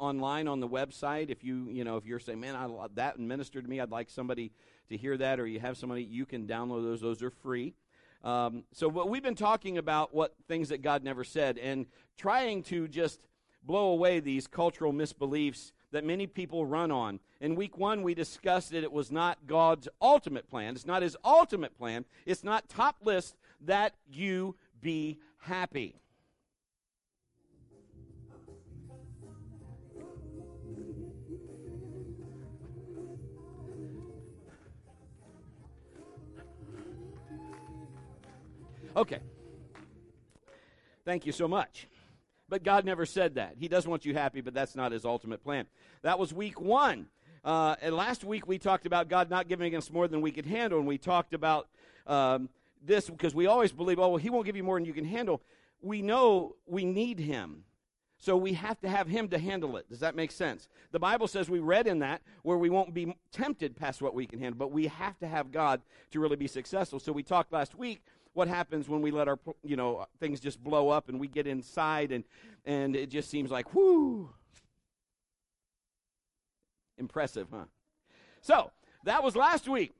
online on the website. If you, you know, if you're saying, man, I, love that ministered to me, I'd like somebody to hear that, or you have somebody, you can download those. Those are free. Um, so what we've been talking about what things that God never said and trying to just blow away these cultural misbeliefs that many people run on. In week one, we discussed that it was not God's ultimate plan. It's not his ultimate plan. It's not top list that you be happy. Okay. Thank you so much. But God never said that. He does want you happy, but that's not his ultimate plan. That was week one. Uh, and last week we talked about God not giving us more than we could handle, and we talked about um, this because we always believe, oh, well, He won't give you more than you can handle. We know we need Him. So we have to have him to handle it. Does that make sense? The Bible says we read in that where we won't be tempted past what we can handle, but we have to have God to really be successful. So we talked last week what happens when we let our you know things just blow up and we get inside and and it just seems like whoo. Impressive huh? So that was last week.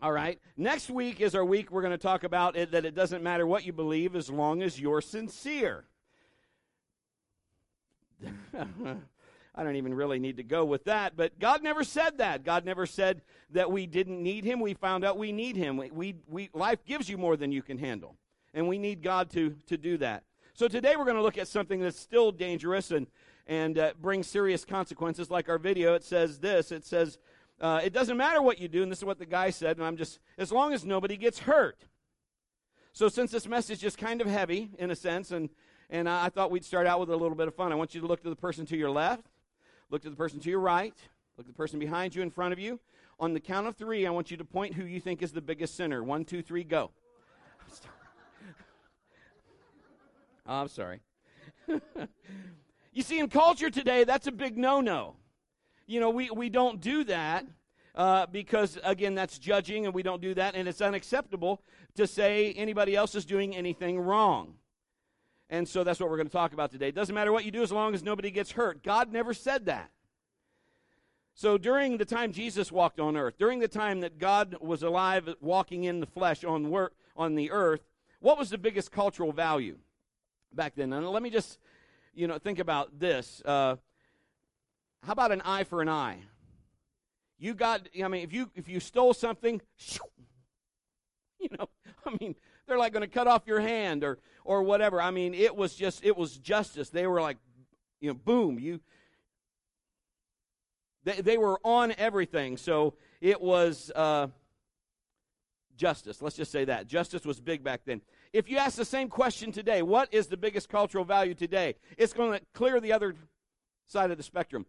All right. Next week is our week we're going to talk about it that it doesn't matter what you believe as long as you're sincere I don't even really need to go with that, but God never said that. God never said that we didn't need Him. We found out we need Him. We, we, we, life gives you more than you can handle, and we need God to, to do that. So today we're going to look at something that's still dangerous and, and uh, brings serious consequences. Like our video, it says this it says, uh, It doesn't matter what you do, and this is what the guy said, and I'm just, as long as nobody gets hurt. So since this message is kind of heavy in a sense, and, and I thought we'd start out with a little bit of fun, I want you to look to the person to your left Look to the person to your right. Look at the person behind you, in front of you. On the count of three, I want you to point who you think is the biggest sinner. One, two, three, go. oh, I'm sorry. you see, in culture today, that's a big no no. You know, we, we don't do that uh, because, again, that's judging, and we don't do that, and it's unacceptable to say anybody else is doing anything wrong. And so that's what we're going to talk about today. It doesn't matter what you do as long as nobody gets hurt. God never said that. So during the time Jesus walked on earth, during the time that God was alive walking in the flesh on on the earth, what was the biggest cultural value back then? And let me just you know think about this. Uh, how about an eye for an eye? You got I mean if you if you stole something, you know, I mean, they're like going to cut off your hand or or whatever. I mean, it was just it was justice. They were like, you know, boom, you. They they were on everything, so it was uh, justice. Let's just say that justice was big back then. If you ask the same question today, what is the biggest cultural value today? It's going to clear the other side of the spectrum.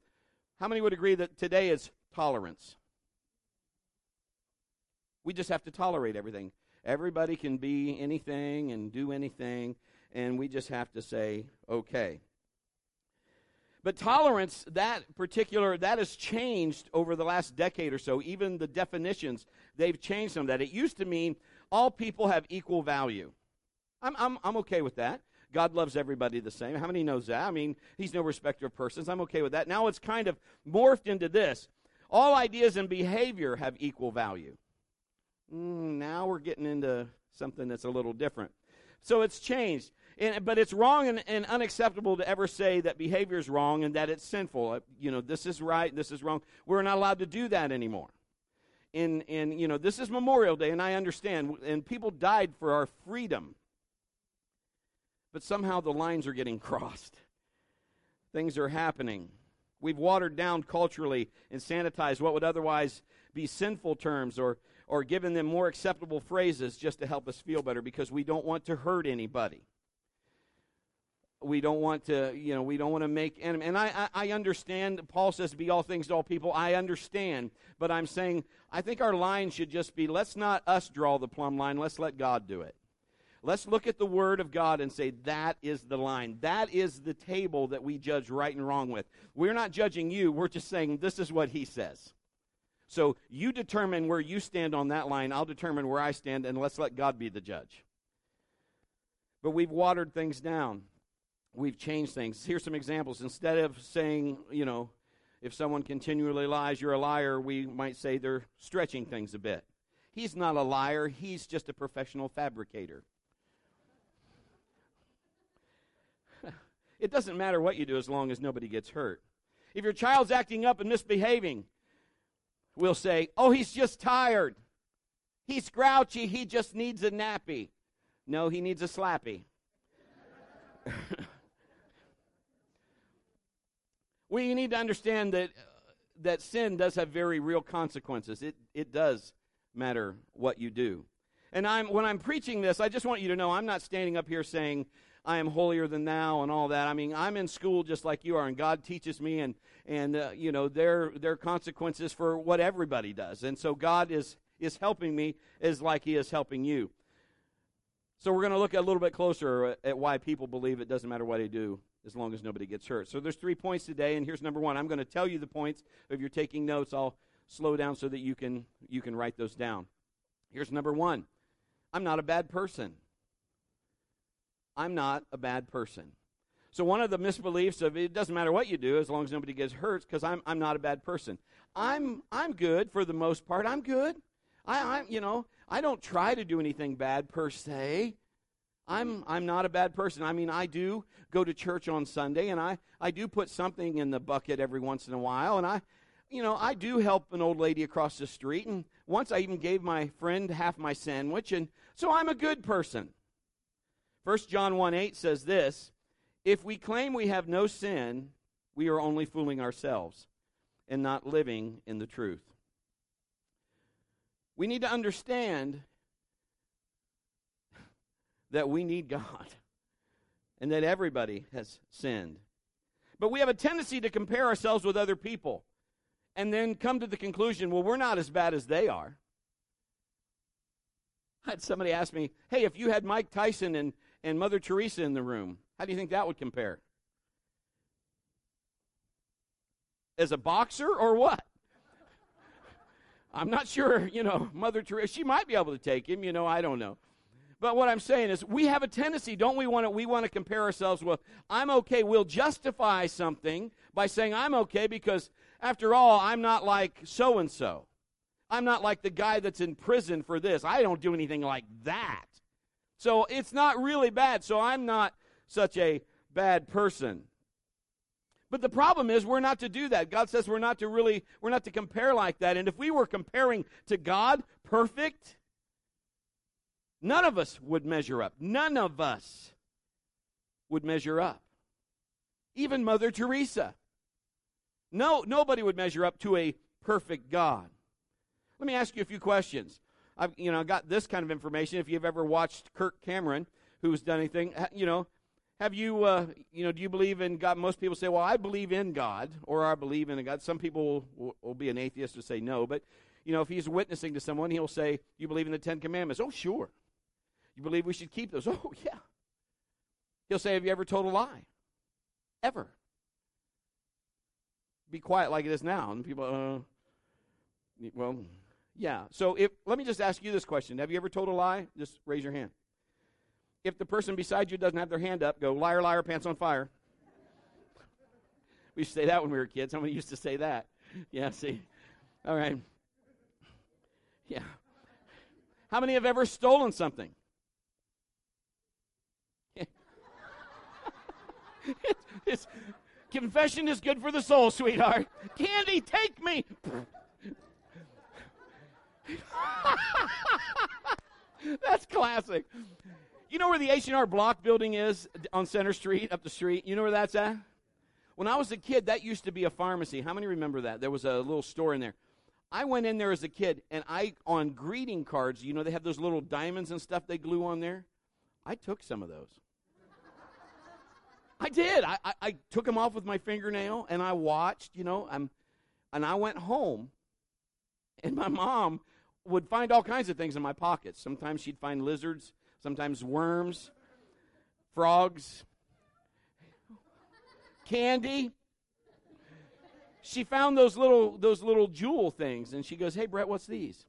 How many would agree that today is tolerance? We just have to tolerate everything. Everybody can be anything and do anything, and we just have to say, okay. But tolerance, that particular, that has changed over the last decade or so. Even the definitions, they've changed some of that. It used to mean all people have equal value. I'm, I'm, I'm okay with that. God loves everybody the same. How many knows that? I mean, he's no respecter of persons. I'm okay with that. Now it's kind of morphed into this. All ideas and behavior have equal value. Mm, now we're getting into something that's a little different. So it's changed. And, but it's wrong and, and, unacceptable to ever say that behavior is wrong and that it's sinful. Uh, you know, this is right, this is wrong. We're not allowed to do that anymore. And, and, you know, this is Memorial Day, and I understand. And people died for our freedom. But somehow the lines are getting crossed. Things are happening. We've watered down culturally and sanitized what would otherwise be sinful terms or or given them more acceptable phrases just to help us feel better because we don't want to hurt anybody. We don't want to, you know, we don't want to make enemy. And I, I, I understand, Paul says, be all things to all people. I understand. But I'm saying, I think our line should just be let's not us draw the plumb line, let's let God do it. Let's look at the Word of God and say, that is the line. That is the table that we judge right and wrong with. We're not judging you, we're just saying, this is what He says. So you determine where you stand on that line. I'll determine where I stand, and let's let God be the judge. But we've watered things down. we've changed things. Here's some examples. Instead of saying, you know, if someone continually lies, you're a liar, we might say they're stretching things a bit. He's not a liar, he's just a professional fabricator. it doesn't matter what you do as long as nobody gets hurt. If your child's acting up and misbehaving, we'll say, oh, he's just tired. He's grouchy. He just needs a nappy. No, he needs a slappy. we need to understand that, uh, that sin does have very real consequences. It, it does matter what you do. And I'm, when I'm preaching this, I just want you to know I'm not standing up here saying, I am holier than thou and all that. I mean, I'm in school just like you are, and God teaches me, and and uh, you know there there are consequences for what everybody does, and so God is is helping me is like He is helping you. So we're going to look a little bit closer at why people believe it doesn't matter what they do as long as nobody gets hurt. So there's three points today, and here's number one. I'm going to tell you the points. If you're taking notes, I'll slow down so that you can you can write those down. Here's number one. I'm not a bad person. I'm not a bad person. So one of the misbeliefs of it doesn't matter what you do as long as nobody gets hurt because I'm I'm not a bad person. I'm I'm good for the most part. I'm good. I, I'm you know I don't try to do anything bad per se. I'm I'm not a bad person. I mean I do go to church on Sunday and I I do put something in the bucket every once in a while and I you know I do help an old lady across the street and once I even gave my friend half my sandwich and so I'm a good person. 1 John 1 8 says this If we claim we have no sin, we are only fooling ourselves and not living in the truth. We need to understand that we need God and that everybody has sinned. But we have a tendency to compare ourselves with other people and then come to the conclusion well, we're not as bad as they are. I had somebody ask me, hey, if you had Mike Tyson and and Mother Teresa in the room. How do you think that would compare? As a boxer or what? I'm not sure, you know, Mother Teresa, she might be able to take him, you know, I don't know. But what I'm saying is we have a tendency, don't we want to we want to compare ourselves with I'm okay, we'll justify something by saying I'm okay because after all, I'm not like so and so. I'm not like the guy that's in prison for this. I don't do anything like that. So it's not really bad. So I'm not such a bad person. But the problem is we're not to do that. God says we're not to really we're not to compare like that. And if we were comparing to God perfect, none of us would measure up. None of us would measure up. Even Mother Teresa. No nobody would measure up to a perfect God. Let me ask you a few questions. I've you know got this kind of information. If you've ever watched Kirk Cameron, who's done anything, you know, have you uh, you know do you believe in God? Most people say, well, I believe in God, or I believe in God. Some people will, will be an atheist to say no, but you know if he's witnessing to someone, he'll say, you believe in the Ten Commandments? Oh, sure. You believe we should keep those? Oh, yeah. He'll say, have you ever told a lie? Ever? Be quiet like it is now, and people, uh, well, yeah. So if let me just ask you this question: Have you ever told a lie? Just raise your hand. If the person beside you doesn't have their hand up, go liar, liar, pants on fire. we used to say that when we were kids. Somebody used to say that. Yeah. See. All right. Yeah. How many have ever stolen something? it's, confession is good for the soul, sweetheart. Candy, take me. That's classic. You know where the H&R Block building is on Center Street, up the street? You know where that's at? When I was a kid, that used to be a pharmacy. How many remember that? There was a little store in there. I went in there as a kid, and I, on greeting cards, you know, they have those little diamonds and stuff they glue on there. I took some of those. I did. I, I, I, took them off with my fingernail, and I watched, you know, I'm, and I went home, and my mom would find all kinds of things in my pockets. Sometimes she'd find lizards, sometimes worms, frogs, candy. She found those little those little jewel things, and she goes, "Hey, Brett, what's these?"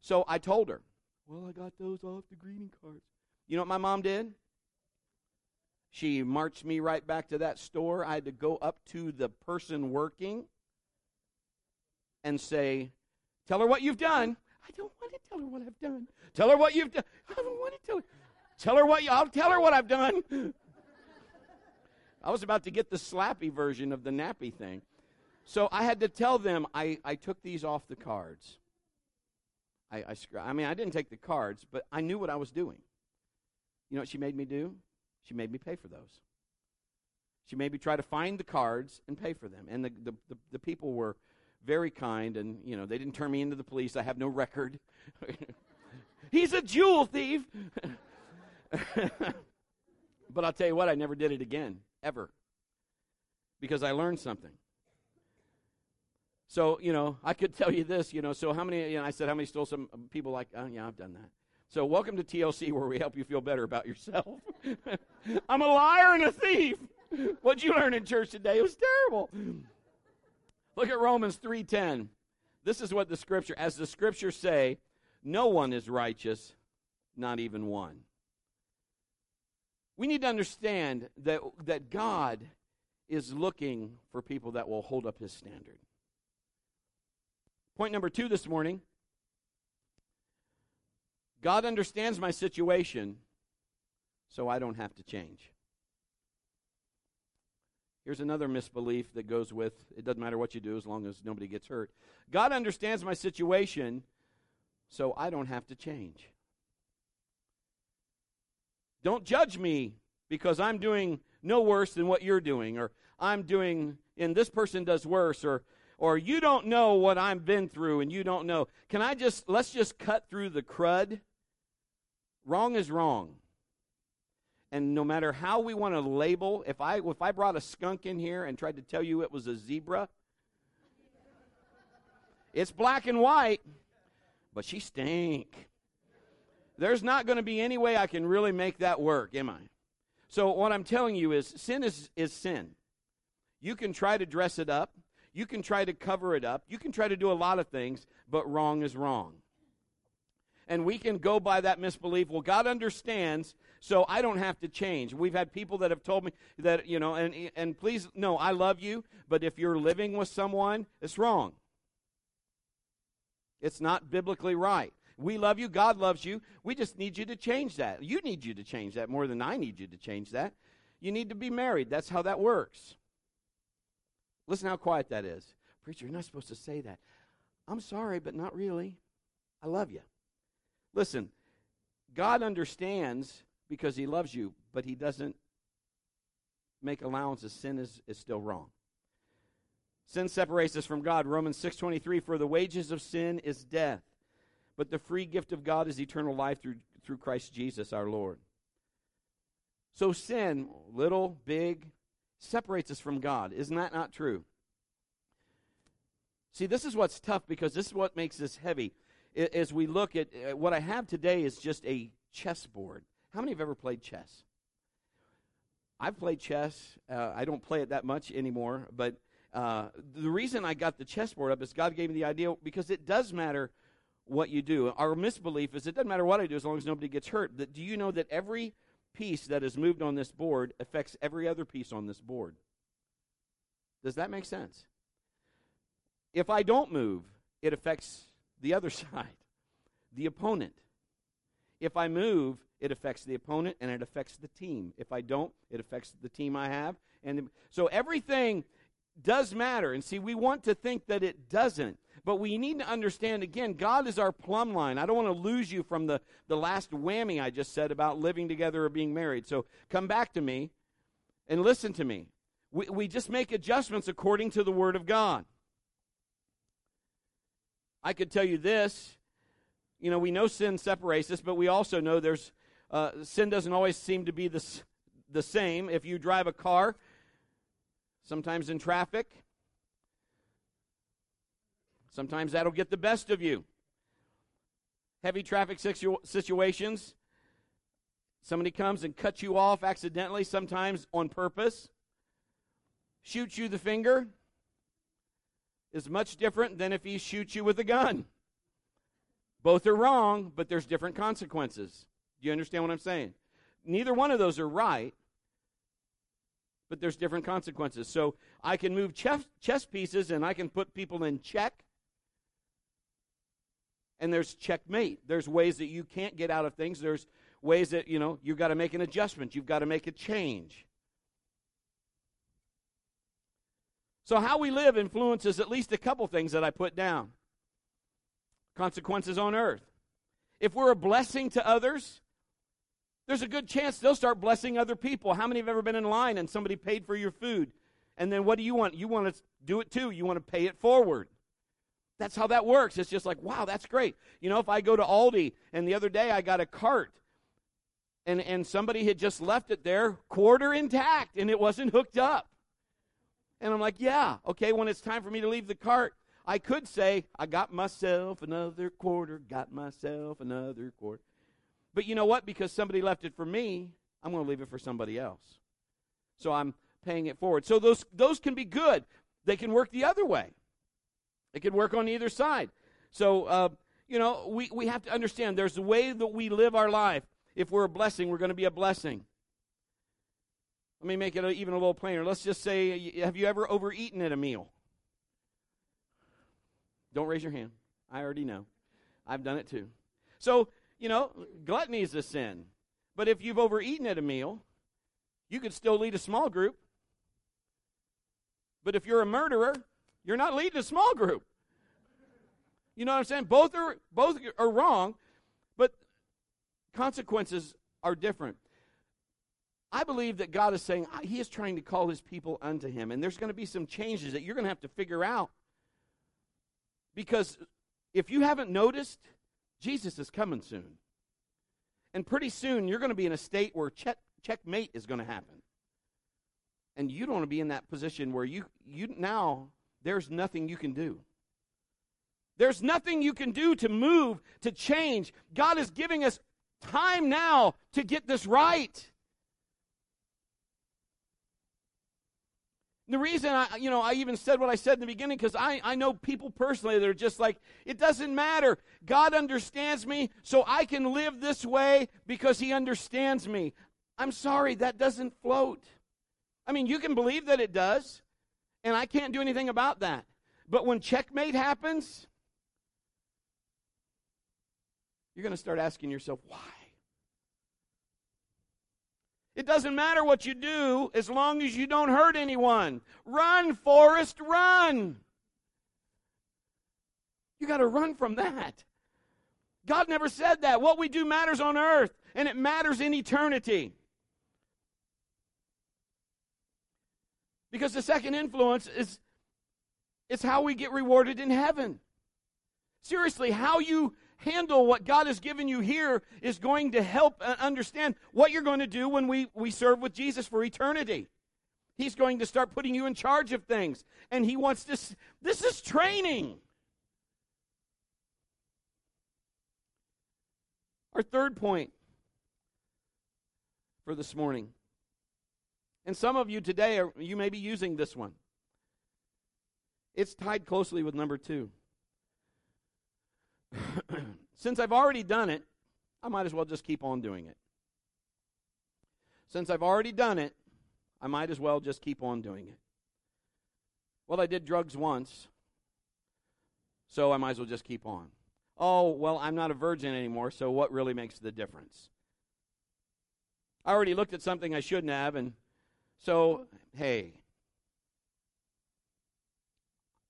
So I told her, "Well, I got those off the greeting cards." You know what my mom did? She marched me right back to that store. I had to go up to the person working and say, Tell her what you've done. I don't want to tell her what I've done. Tell her what you've done. I don't want to tell her. Tell her what you, I'll tell her what I've done. I was about to get the slappy version of the nappy thing. So I had to tell them I, I took these off the cards. I, I, I mean, I didn't take the cards, but I knew what I was doing. You know what she made me do? She made me pay for those. She made me try to find the cards and pay for them. And the, the, the, the people were very kind, and, you know, they didn't turn me into the police. I have no record. He's a jewel thief. but I'll tell you what, I never did it again, ever. Because I learned something. So, you know, I could tell you this, you know, so how many, you know, I said, how many stole some uh, people like, oh, yeah, I've done that. So, welcome to TLC where we help you feel better about yourself. I'm a liar and a thief. What'd you learn in church today? It was terrible. Look at Romans 3:10. This is what the scripture as the scriptures say, no one is righteous, not even one. We need to understand that that God is looking for people that will hold up his standard. Point number 2 this morning, God understands my situation, so I don't have to change. Here's another misbelief that goes with it doesn't matter what you do as long as nobody gets hurt. God understands my situation, so I don't have to change. Don't judge me because I'm doing no worse than what you're doing, or I'm doing, and this person does worse, or or you don't know what I've been through and you don't know. Can I just, let's just cut through the crud? Wrong is wrong. And no matter how we want to label, if I, if I brought a skunk in here and tried to tell you it was a zebra, it's black and white, but she stink. There's not going to be any way I can really make that work, am I? So what I'm telling you is sin is, is sin. You can try to dress it up. You can try to cover it up. You can try to do a lot of things, but wrong is wrong. And we can go by that misbelief. Well, God understands, so I don't have to change. We've had people that have told me that, you know, and, and please, no, I love you, but if you're living with someone, it's wrong. It's not biblically right. We love you. God loves you. We just need you to change that. You need you to change that more than I need you to change that. You need to be married. That's how that works. Listen how quiet that is. Preacher, you're not supposed to say that. I'm sorry, but not really. I love you. Listen, God understands because He loves you, but He doesn't make allowances. Sin is, is still wrong. Sin separates us from God. Romans 6:23 for the wages of sin is death, but the free gift of God is eternal life through through Christ Jesus our Lord. So sin, little, big, separates us from God. Isn't that not true? See, this is what's tough because this is what makes this heavy. As we look at what I have today is just a chessboard. How many have ever played chess? I've played chess. Uh, I don't play it that much anymore, but uh, the reason I got the chessboard up is God gave me the idea because it does matter what you do. Our misbelief is it doesn't matter what I do as long as nobody gets hurt. Do you know that every piece that is moved on this board affects every other piece on this board. Does that make sense? If I don't move, it affects the other side, the opponent. If I move, it affects the opponent and it affects the team. If I don't, it affects the team I have. And so everything does matter. And see, we want to think that it doesn't. But we need to understand again, God is our plumb line. I don't want to lose you from the, the last whammy I just said about living together or being married. So come back to me and listen to me. We, we just make adjustments according to the Word of God. I could tell you this. You know, we know sin separates us, but we also know there's uh, sin doesn't always seem to be the, the same. If you drive a car, sometimes in traffic, Sometimes that'll get the best of you. Heavy traffic situ- situations, somebody comes and cuts you off accidentally, sometimes on purpose, shoots you the finger, is much different than if he shoots you with a gun. Both are wrong, but there's different consequences. You understand what I'm saying? Neither one of those are right, but there's different consequences. So I can move chess, chess pieces and I can put people in check. And there's checkmate. There's ways that you can't get out of things. There's ways that, you know, you've got to make an adjustment. You've got to make a change. So, how we live influences at least a couple things that I put down consequences on earth. If we're a blessing to others, there's a good chance they'll start blessing other people. How many have ever been in line and somebody paid for your food? And then what do you want? You want to do it too. You want to pay it forward. That's how that works. It's just like, wow, that's great. You know, if I go to Aldi and the other day I got a cart and, and somebody had just left it there quarter intact and it wasn't hooked up. And I'm like, yeah, okay, when it's time for me to leave the cart, I could say, I got myself another quarter, got myself another quarter. But you know what? Because somebody left it for me, I'm going to leave it for somebody else. So I'm paying it forward. So those those can be good. They can work the other way. It can work on either side. So uh, you know, we, we have to understand there's a way that we live our life. If we're a blessing, we're going to be a blessing. Let me make it even a little plainer. Let's just say, have you ever overeaten at a meal? Don't raise your hand. I already know. I've done it too. So you know, gluttony is a sin. But if you've overeaten at a meal, you could still lead a small group. But if you're a murderer, you're not leading a small group. You know what I'm saying? Both are both are wrong, but consequences are different. I believe that God is saying He is trying to call His people unto Him, and there's going to be some changes that you're going to have to figure out. Because if you haven't noticed, Jesus is coming soon. And pretty soon, you're going to be in a state where check, checkmate is going to happen. And you don't want to be in that position where you, you now, there's nothing you can do. There's nothing you can do to move, to change. God is giving us time now to get this right. The reason I, you know, I even said what I said in the beginning because I, I know people personally that are just like, it doesn't matter. God understands me, so I can live this way because He understands me. I'm sorry, that doesn't float. I mean, you can believe that it does, and I can't do anything about that. But when checkmate happens, you're going to start asking yourself, why? It doesn't matter what you do as long as you don't hurt anyone. Run, Forrest, run. You got to run from that. God never said that. What we do matters on earth, and it matters in eternity. Because the second influence is it's how we get rewarded in heaven. Seriously, how you handle what God has given you here is going to help uh, understand what you're going to do when we, we serve with Jesus for eternity. He's going to start putting you in charge of things. And he wants to, this is training. Our third point for this morning. And some of you today, are, you may be using this one. It's tied closely with number two. Since I've already done it, I might as well just keep on doing it. Since I've already done it, I might as well just keep on doing it. Well, I did drugs once, so I might as well just keep on. Oh, well, I'm not a virgin anymore, so what really makes the difference? I already looked at something I shouldn't have, and so, hey,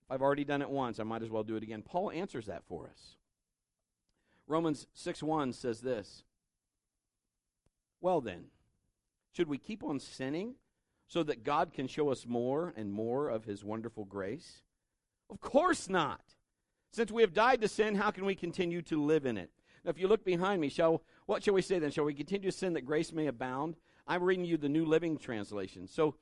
I've already done it once, I might as well do it again. Paul answers that for us. Romans 6 1 says this Well, then, should we keep on sinning so that God can show us more and more of his wonderful grace? Of course not. Since we have died to sin, how can we continue to live in it? Now, if you look behind me, shall what shall we say then? Shall we continue to sin that grace may abound? I'm reading you the New Living Translation. So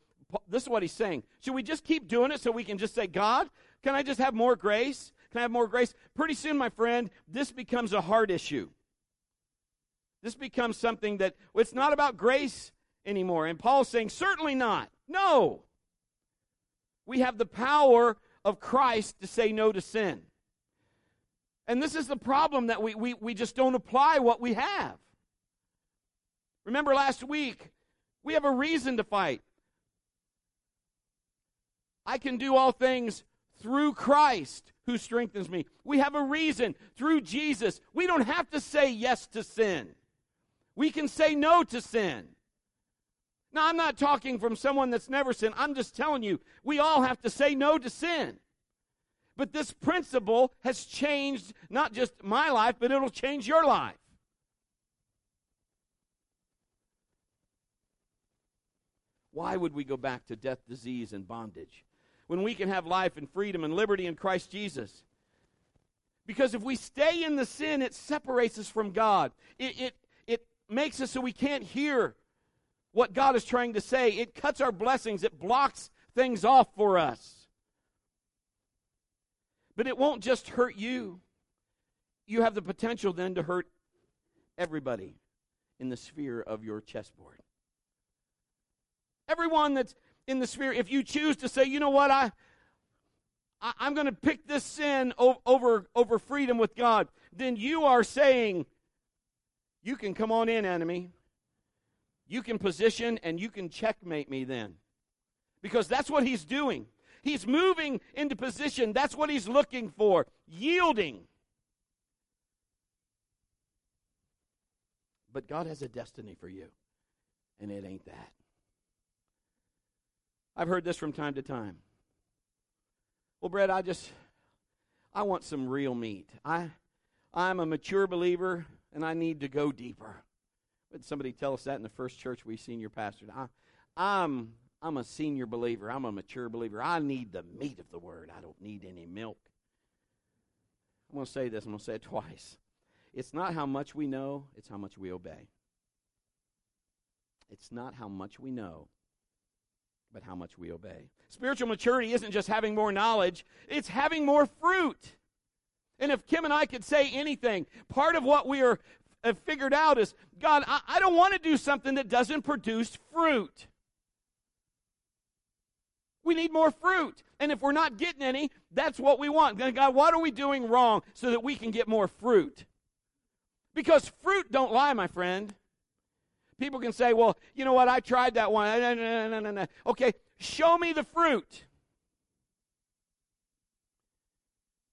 this is what he's saying. Should we just keep doing it so we can just say, God, can I just have more grace? Can I have more grace? Pretty soon, my friend, this becomes a hard issue. This becomes something that well, it's not about grace anymore. And Paul's saying, certainly not. No. We have the power of Christ to say no to sin. And this is the problem that we, we, we just don't apply what we have. Remember last week, we have a reason to fight. I can do all things through Christ who strengthens me. We have a reason through Jesus. We don't have to say yes to sin. We can say no to sin. Now, I'm not talking from someone that's never sinned. I'm just telling you, we all have to say no to sin. But this principle has changed not just my life, but it'll change your life. Why would we go back to death, disease, and bondage when we can have life and freedom and liberty in Christ Jesus? Because if we stay in the sin, it separates us from God. It, it, it makes us so we can't hear what God is trying to say. It cuts our blessings, it blocks things off for us. But it won't just hurt you. You have the potential then to hurt everybody in the sphere of your chessboard. Everyone that's in the Spirit, if you choose to say, you know what, I, I am going to pick this sin over over freedom with God, then you are saying, you can come on in, enemy. You can position and you can checkmate me then. Because that's what he's doing. He's moving into position. That's what he's looking for. Yielding. But God has a destiny for you, and it ain't that. I've heard this from time to time. Well, Brett, I just I want some real meat. I I'm a mature believer and I need to go deeper. Did somebody tell us that in the first church we senior pastored? I, I'm I'm a senior believer. I'm a mature believer. I need the meat of the word. I don't need any milk. I'm going to say this. I'm going to say it twice. It's not how much we know, it's how much we obey. It's not how much we know, but how much we obey. Spiritual maturity isn't just having more knowledge, it's having more fruit. And if Kim and I could say anything, part of what we are have figured out is God, I, I don't want to do something that doesn't produce fruit. We need more fruit. And if we're not getting any, that's what we want. God, what are we doing wrong so that we can get more fruit? Because fruit don't lie, my friend. People can say, well, you know what, I tried that one. No, no, no, no, Okay, show me the fruit.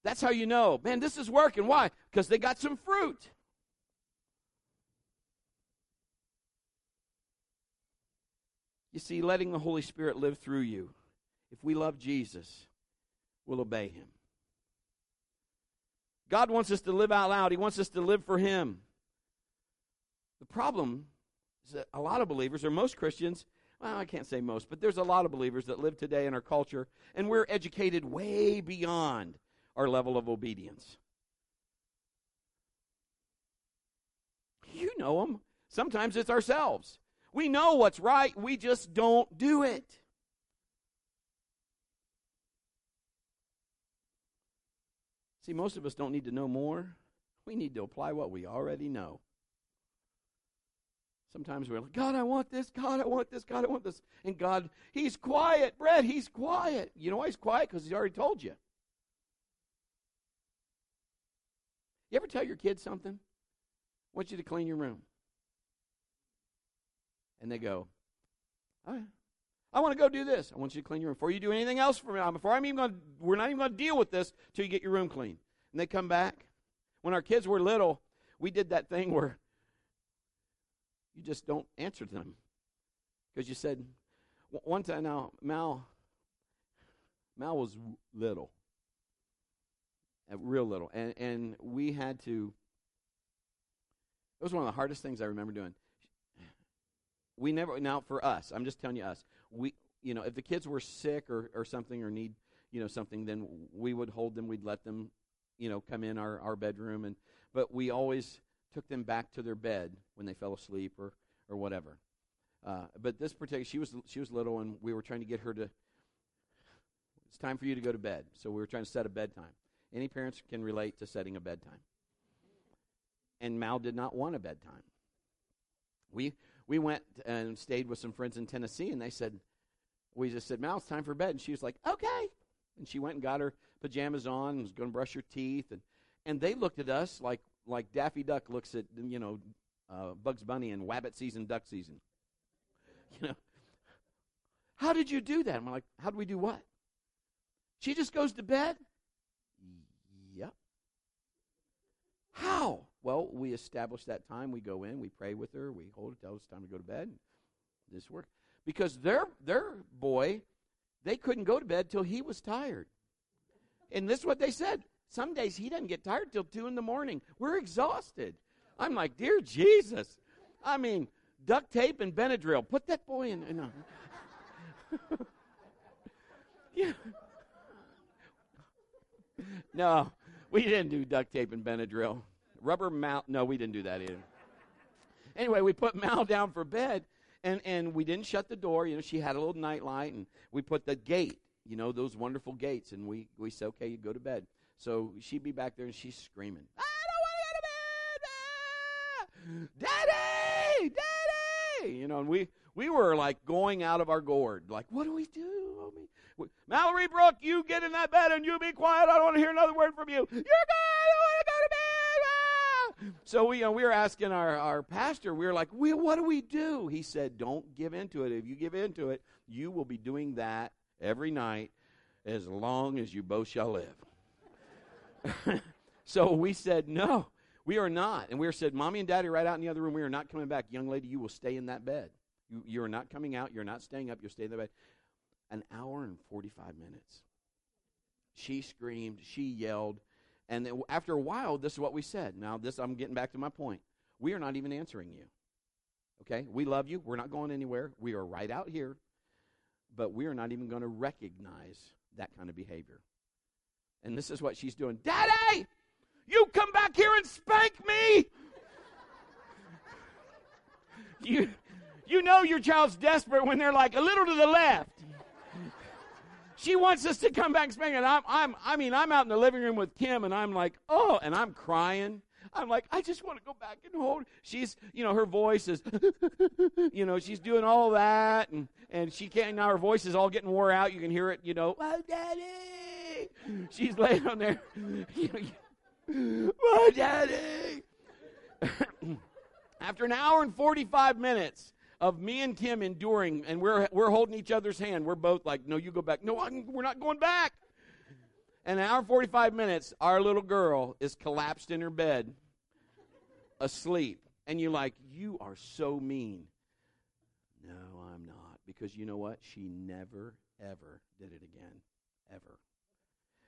That's how you know, man, this is working. Why? Because they got some fruit. You see, letting the Holy Spirit live through you, if we love Jesus, we'll obey him. God wants us to live out loud, He wants us to live for Him. The problem a lot of believers, or most Christians, well, I can't say most, but there's a lot of believers that live today in our culture, and we're educated way beyond our level of obedience. You know them. Sometimes it's ourselves. We know what's right, we just don't do it. See, most of us don't need to know more. We need to apply what we already know. Sometimes we're like, God, I want this. God, I want this. God, I want this. And God, He's quiet. Brett, He's quiet. You know why He's quiet? Because He's already told you. You ever tell your kids something? I want you to clean your room and they go, right. I want to go do this. I want you to clean your room. Before you do anything else for me, uh, before I'm even going to, we're not even going to deal with this till you get your room clean. And they come back. When our kids were little, we did that thing where you just don't answer them. Because you said, one time now, Mal, Mal was little, uh, real little. And, and we had to, it was one of the hardest things I remember doing we never now for us i'm just telling you us we you know if the kids were sick or, or something or need you know something then we would hold them we'd let them you know come in our, our bedroom and but we always took them back to their bed when they fell asleep or or whatever uh, but this particular she was she was little and we were trying to get her to it's time for you to go to bed so we were trying to set a bedtime any parents can relate to setting a bedtime and mal did not want a bedtime we we went and stayed with some friends in Tennessee, and they said, we just said, Mal, it's time for bed. And she was like, okay. And she went and got her pajamas on and was going to brush her teeth. And, and they looked at us like, like Daffy Duck looks at, you know, uh, Bugs Bunny and Wabbit season, duck season. You know, how did you do that? I'm like, how do we do what? She just goes to bed? Yep. How? Well, we establish that time. We go in, we pray with her, we hold it, her it's time to go to bed. This work because their their boy, they couldn't go to bed till he was tired. And this is what they said. Some days he doesn't get tired till two in the morning. We're exhausted. I'm like, dear Jesus. I mean, duct tape and Benadryl. Put that boy in. No. yeah. No, we didn't do duct tape and Benadryl. Rubber Mal. No, we didn't do that either. Anyway, we put Mal down for bed, and and we didn't shut the door. You know, she had a little night light, and we put the gate. You know, those wonderful gates, and we we said, okay, you go to bed. So she'd be back there, and she's screaming, I don't want to go to bed! Daddy, Daddy. You know, and we we were like going out of our gourd. Like, what do we do? Mallory Brooke, you get in that bed and you be quiet. I don't want to hear another word from you. You're good. I don't want to go to bed. So we, you know, we were asking our, our pastor, we were like, we, what do we do? He said, don't give into it. If you give into it, you will be doing that every night as long as you both shall live. so we said, no, we are not. And we were said, mommy and daddy right out in the other room, we are not coming back. Young lady, you will stay in that bed. You, you are not coming out. You're not staying up. You'll stay in the bed. An hour and 45 minutes. She screamed. She yelled. And then after a while, this is what we said. Now, this I'm getting back to my point. We are not even answering you. Okay? We love you. We're not going anywhere. We are right out here. But we are not even going to recognize that kind of behavior. And this is what she's doing. Daddy, you come back here and spank me. you, you know your child's desperate when they're like a little to the left. She wants us to come back spanking. I'm, I'm, I mean, I'm out in the living room with Kim, and I'm like, oh, and I'm crying. I'm like, I just want to go back and hold. She's, you know, her voice is, you know, she's doing all that, and and she can't. Now her voice is all getting wore out. You can hear it, you know. Oh, daddy. She's laying on there. oh, daddy. After an hour and 45 minutes, of me and Kim enduring, and we're, we're holding each other's hand. We're both like, no, you go back. No, I'm, we're not going back. And an hour 45 minutes, our little girl is collapsed in her bed, asleep. And you're like, you are so mean. No, I'm not. Because you know what? She never, ever did it again. Ever.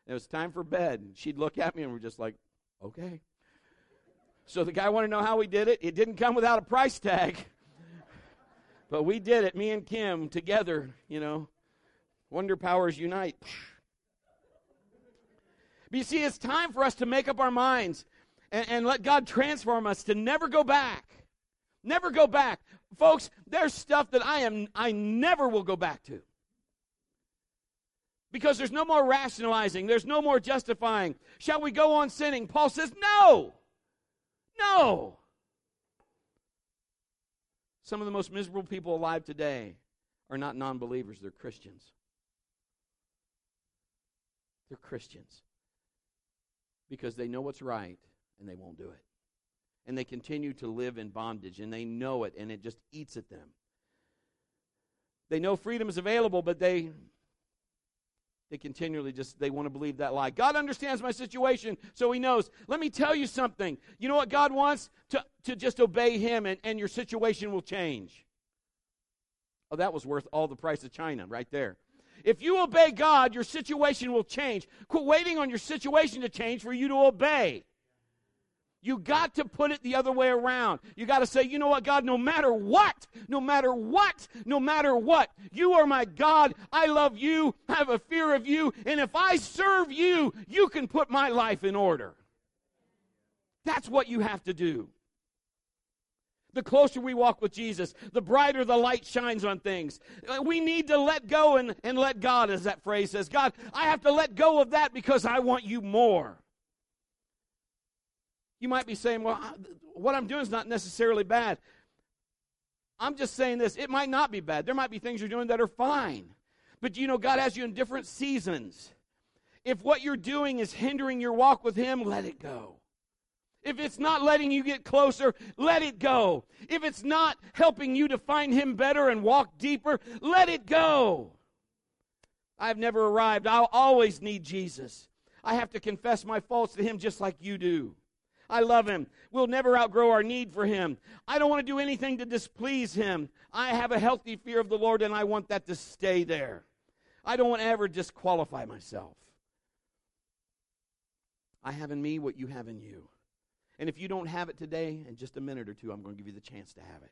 It was time for bed. And She'd look at me and we're just like, okay. So the guy wanted to know how we did it. It didn't come without a price tag. But we did it, me and Kim together, you know. Wonder powers unite. But you see, it's time for us to make up our minds and, and let God transform us to never go back. Never go back. Folks, there's stuff that I am I never will go back to. Because there's no more rationalizing, there's no more justifying. Shall we go on sinning? Paul says, No. No. Some of the most miserable people alive today are not non believers, they're Christians. They're Christians because they know what's right and they won't do it. And they continue to live in bondage and they know it and it just eats at them. They know freedom is available, but they they continually just they want to believe that lie. God understands my situation so he knows. Let me tell you something. You know what god wants? To, to just obey him and, and your situation will change. Oh that was worth all the price of china right there. If you obey god your situation will change. Quit waiting on your situation to change for you to obey you got to put it the other way around. You got to say, you know what, God, no matter what, no matter what, no matter what, you are my God. I love you. I have a fear of you. And if I serve you, you can put my life in order. That's what you have to do. The closer we walk with Jesus, the brighter the light shines on things. Uh, we need to let go and, and let God, as that phrase says. God, I have to let go of that because I want you more. You might be saying, well, what I'm doing is not necessarily bad. I'm just saying this. It might not be bad. There might be things you're doing that are fine. But you know, God has you in different seasons. If what you're doing is hindering your walk with Him, let it go. If it's not letting you get closer, let it go. If it's not helping you to find Him better and walk deeper, let it go. I've never arrived. I'll always need Jesus. I have to confess my faults to Him just like you do. I love Him. We'll never outgrow our need for Him. I don't want to do anything to displease Him. I have a healthy fear of the Lord, and I want that to stay there. I don't want to ever disqualify myself. I have in me what you have in you. And if you don't have it today, in just a minute or two, I'm going to give you the chance to have it.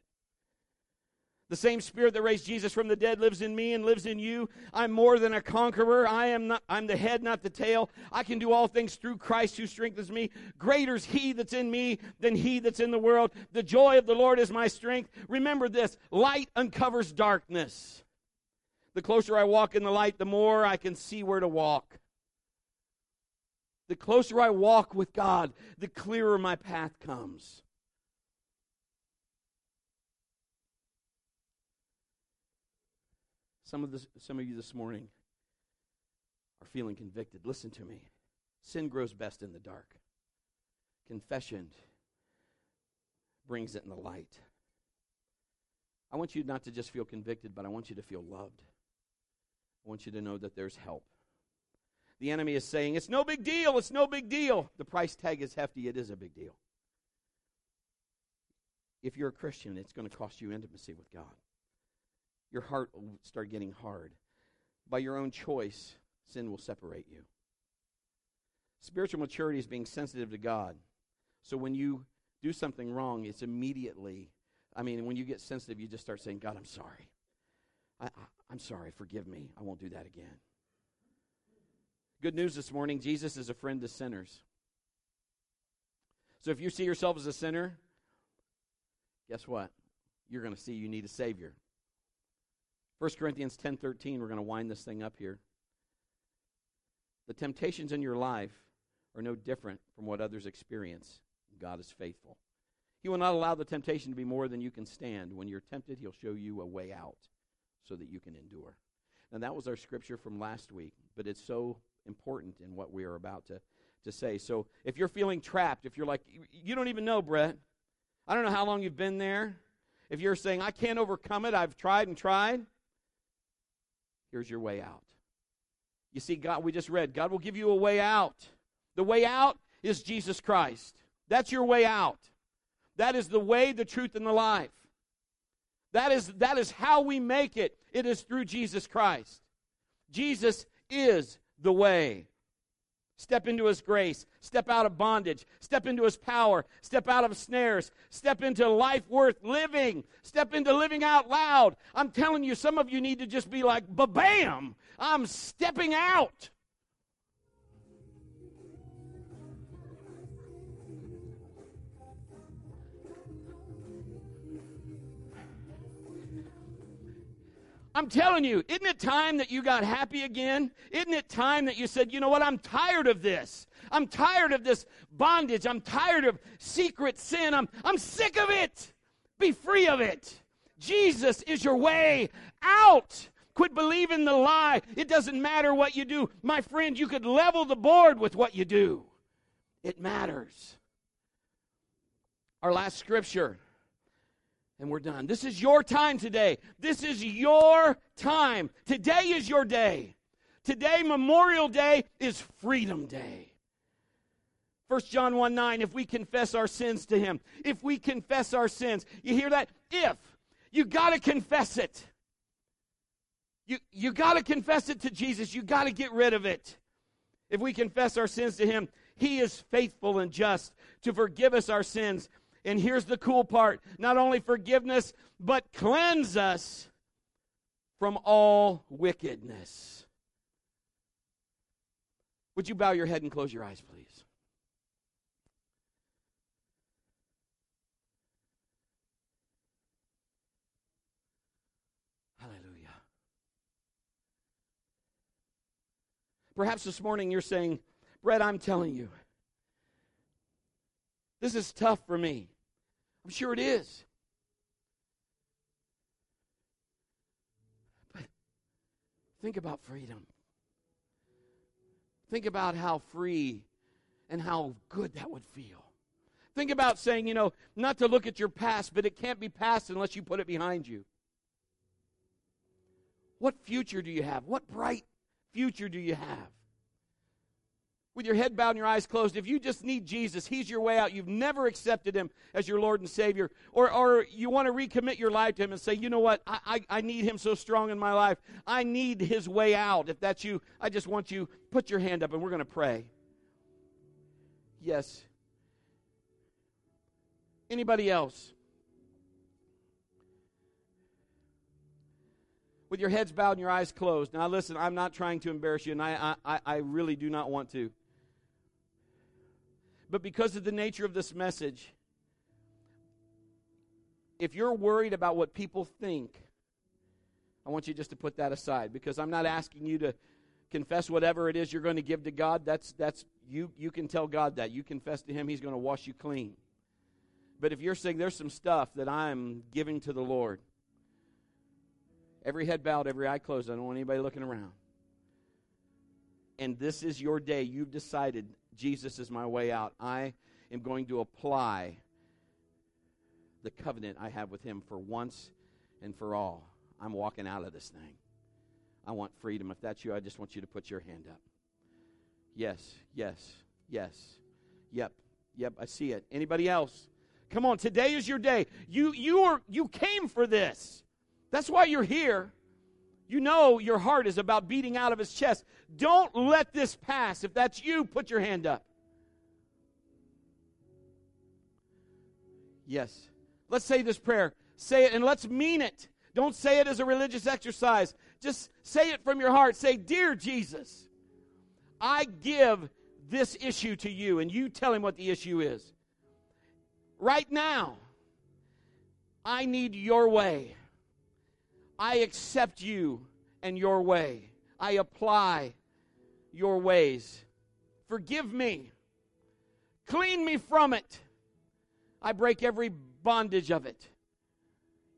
The same spirit that raised Jesus from the dead lives in me and lives in you. I'm more than a conqueror. I am not I'm the head, not the tail. I can do all things through Christ who strengthens me. Greater is he that's in me than he that's in the world. The joy of the Lord is my strength. Remember this, light uncovers darkness. The closer I walk in the light, the more I can see where to walk. The closer I walk with God, the clearer my path comes. Some of, this, some of you this morning are feeling convicted. Listen to me. Sin grows best in the dark. Confession brings it in the light. I want you not to just feel convicted, but I want you to feel loved. I want you to know that there's help. The enemy is saying, It's no big deal, it's no big deal. The price tag is hefty, it is a big deal. If you're a Christian, it's going to cost you intimacy with God your heart will start getting hard. By your own choice, sin will separate you. Spiritual maturity is being sensitive to God. So when you do something wrong, it's immediately, I mean, when you get sensitive, you just start saying, God, I'm sorry. I, am sorry. Forgive me. I won't do that again. Good news this morning Jesus is a friend to sinners. So if you see yourself as a sinner, guess what? You're going to see you need a Savior. 1 Corinthians 10:13, we're going to wind this thing up here. The temptations in your life are no different from what others experience. God is faithful. He will not allow the temptation to be more than you can stand. When you're tempted, he'll show you a way out so that you can endure. And that was our scripture from last week, but it's so important in what we are about to, to say. So if you're feeling trapped, if you're like, you don't even know, Brett, I don't know how long you've been there. If you're saying, I can't overcome it, I've tried and tried, Here's your way out. You see, God, we just read, God will give you a way out. The way out is Jesus Christ. That's your way out. That is the way, the truth, and the life. That is, that is how we make it. It is through Jesus Christ. Jesus is the way. Step into his grace. Step out of bondage. Step into his power. Step out of snares. Step into life worth living. Step into living out loud. I'm telling you, some of you need to just be like, ba bam, I'm stepping out. I'm telling you, isn't it time that you got happy again? Isn't it time that you said, you know what, I'm tired of this. I'm tired of this bondage. I'm tired of secret sin. I'm, I'm sick of it. Be free of it. Jesus is your way out. Quit believing the lie. It doesn't matter what you do. My friend, you could level the board with what you do. It matters. Our last scripture and we're done. This is your time today. This is your time. Today is your day. Today, Memorial Day, is Freedom Day. 1 John 1 9, if we confess our sins to Him, if we confess our sins, you hear that? If. You got to confess it. You, you got to confess it to Jesus. You got to get rid of it. If we confess our sins to Him, He is faithful and just to forgive us our sins and here's the cool part not only forgiveness, but cleanse us from all wickedness. Would you bow your head and close your eyes, please? Hallelujah. Perhaps this morning you're saying, Brett, I'm telling you, this is tough for me. I'm sure it is. But think about freedom. Think about how free and how good that would feel. Think about saying, you know, not to look at your past, but it can't be past unless you put it behind you. What future do you have? What bright future do you have? With your head bowed and your eyes closed, if you just need Jesus, He's your way out. You've never accepted Him as your Lord and Savior, or, or you want to recommit your life to Him and say, you know what, I, I, I need Him so strong in my life. I need His way out. If that's you, I just want you, put your hand up and we're going to pray. Yes. Anybody else? with your heads bowed and your eyes closed. Now, listen, I'm not trying to embarrass you, and I, I, I really do not want to. But because of the nature of this message, if you're worried about what people think, I want you just to put that aside because I'm not asking you to confess whatever it is you're going to give to God. That's that's you you can tell God that. You confess to him, he's going to wash you clean. But if you're saying there's some stuff that I'm giving to the Lord, Every head bowed, every eye closed. I don't want anybody looking around. And this is your day. You've decided Jesus is my way out. I am going to apply the covenant I have with Him for once and for all. I'm walking out of this thing. I want freedom. If that's you, I just want you to put your hand up. Yes, yes, yes. Yep, yep, I see it. Anybody else? Come on, today is your day. You you are you came for this. That's why you're here. You know your heart is about beating out of his chest. Don't let this pass. If that's you, put your hand up. Yes. Let's say this prayer. Say it and let's mean it. Don't say it as a religious exercise. Just say it from your heart. Say, Dear Jesus, I give this issue to you, and you tell him what the issue is. Right now, I need your way. I accept you and your way. I apply your ways. Forgive me. Clean me from it. I break every bondage of it.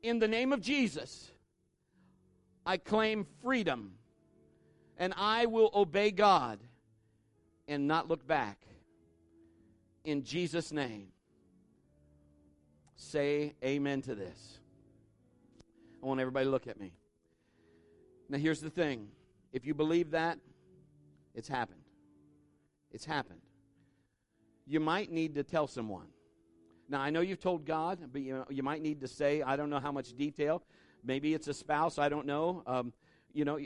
In the name of Jesus, I claim freedom and I will obey God and not look back. In Jesus' name, say amen to this. I want everybody to look at me. Now, here's the thing if you believe that, it's happened. It's happened. You might need to tell someone. Now, I know you've told God, but you, know, you might need to say, I don't know how much detail. Maybe it's a spouse, I don't know. Um, you know,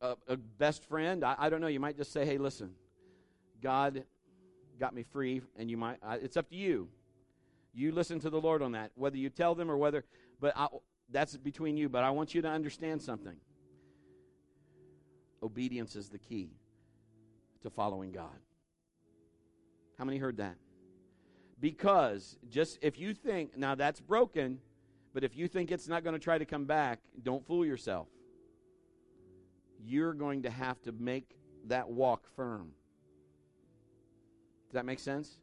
a, a best friend, I, I, don't know. You might just say, hey, listen, God got me free, and you might, uh, it's up to you. You listen to the Lord on that, whether you tell them or whether, but I, that's between you, but I want you to understand something. Obedience is the key to following God. How many heard that? Because just if you think, now that's broken, but if you think it's not going to try to come back, don't fool yourself. You're going to have to make that walk firm. Does that make sense?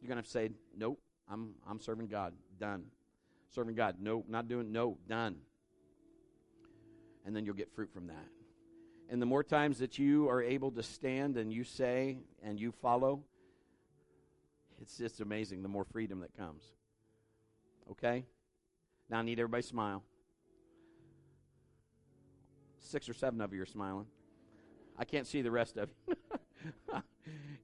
You're going to have to say, nope, I'm, I'm serving God. Done serving God. No, not doing, no, done. And then you'll get fruit from that. And the more times that you are able to stand and you say and you follow, it's just amazing the more freedom that comes. Okay? Now I need everybody smile. Six or seven of you are smiling. I can't see the rest of you.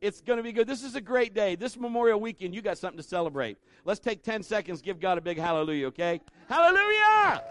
It's going to be good. This is a great day. This Memorial Weekend, you got something to celebrate. Let's take 10 seconds, give God a big hallelujah, okay? Hallelujah!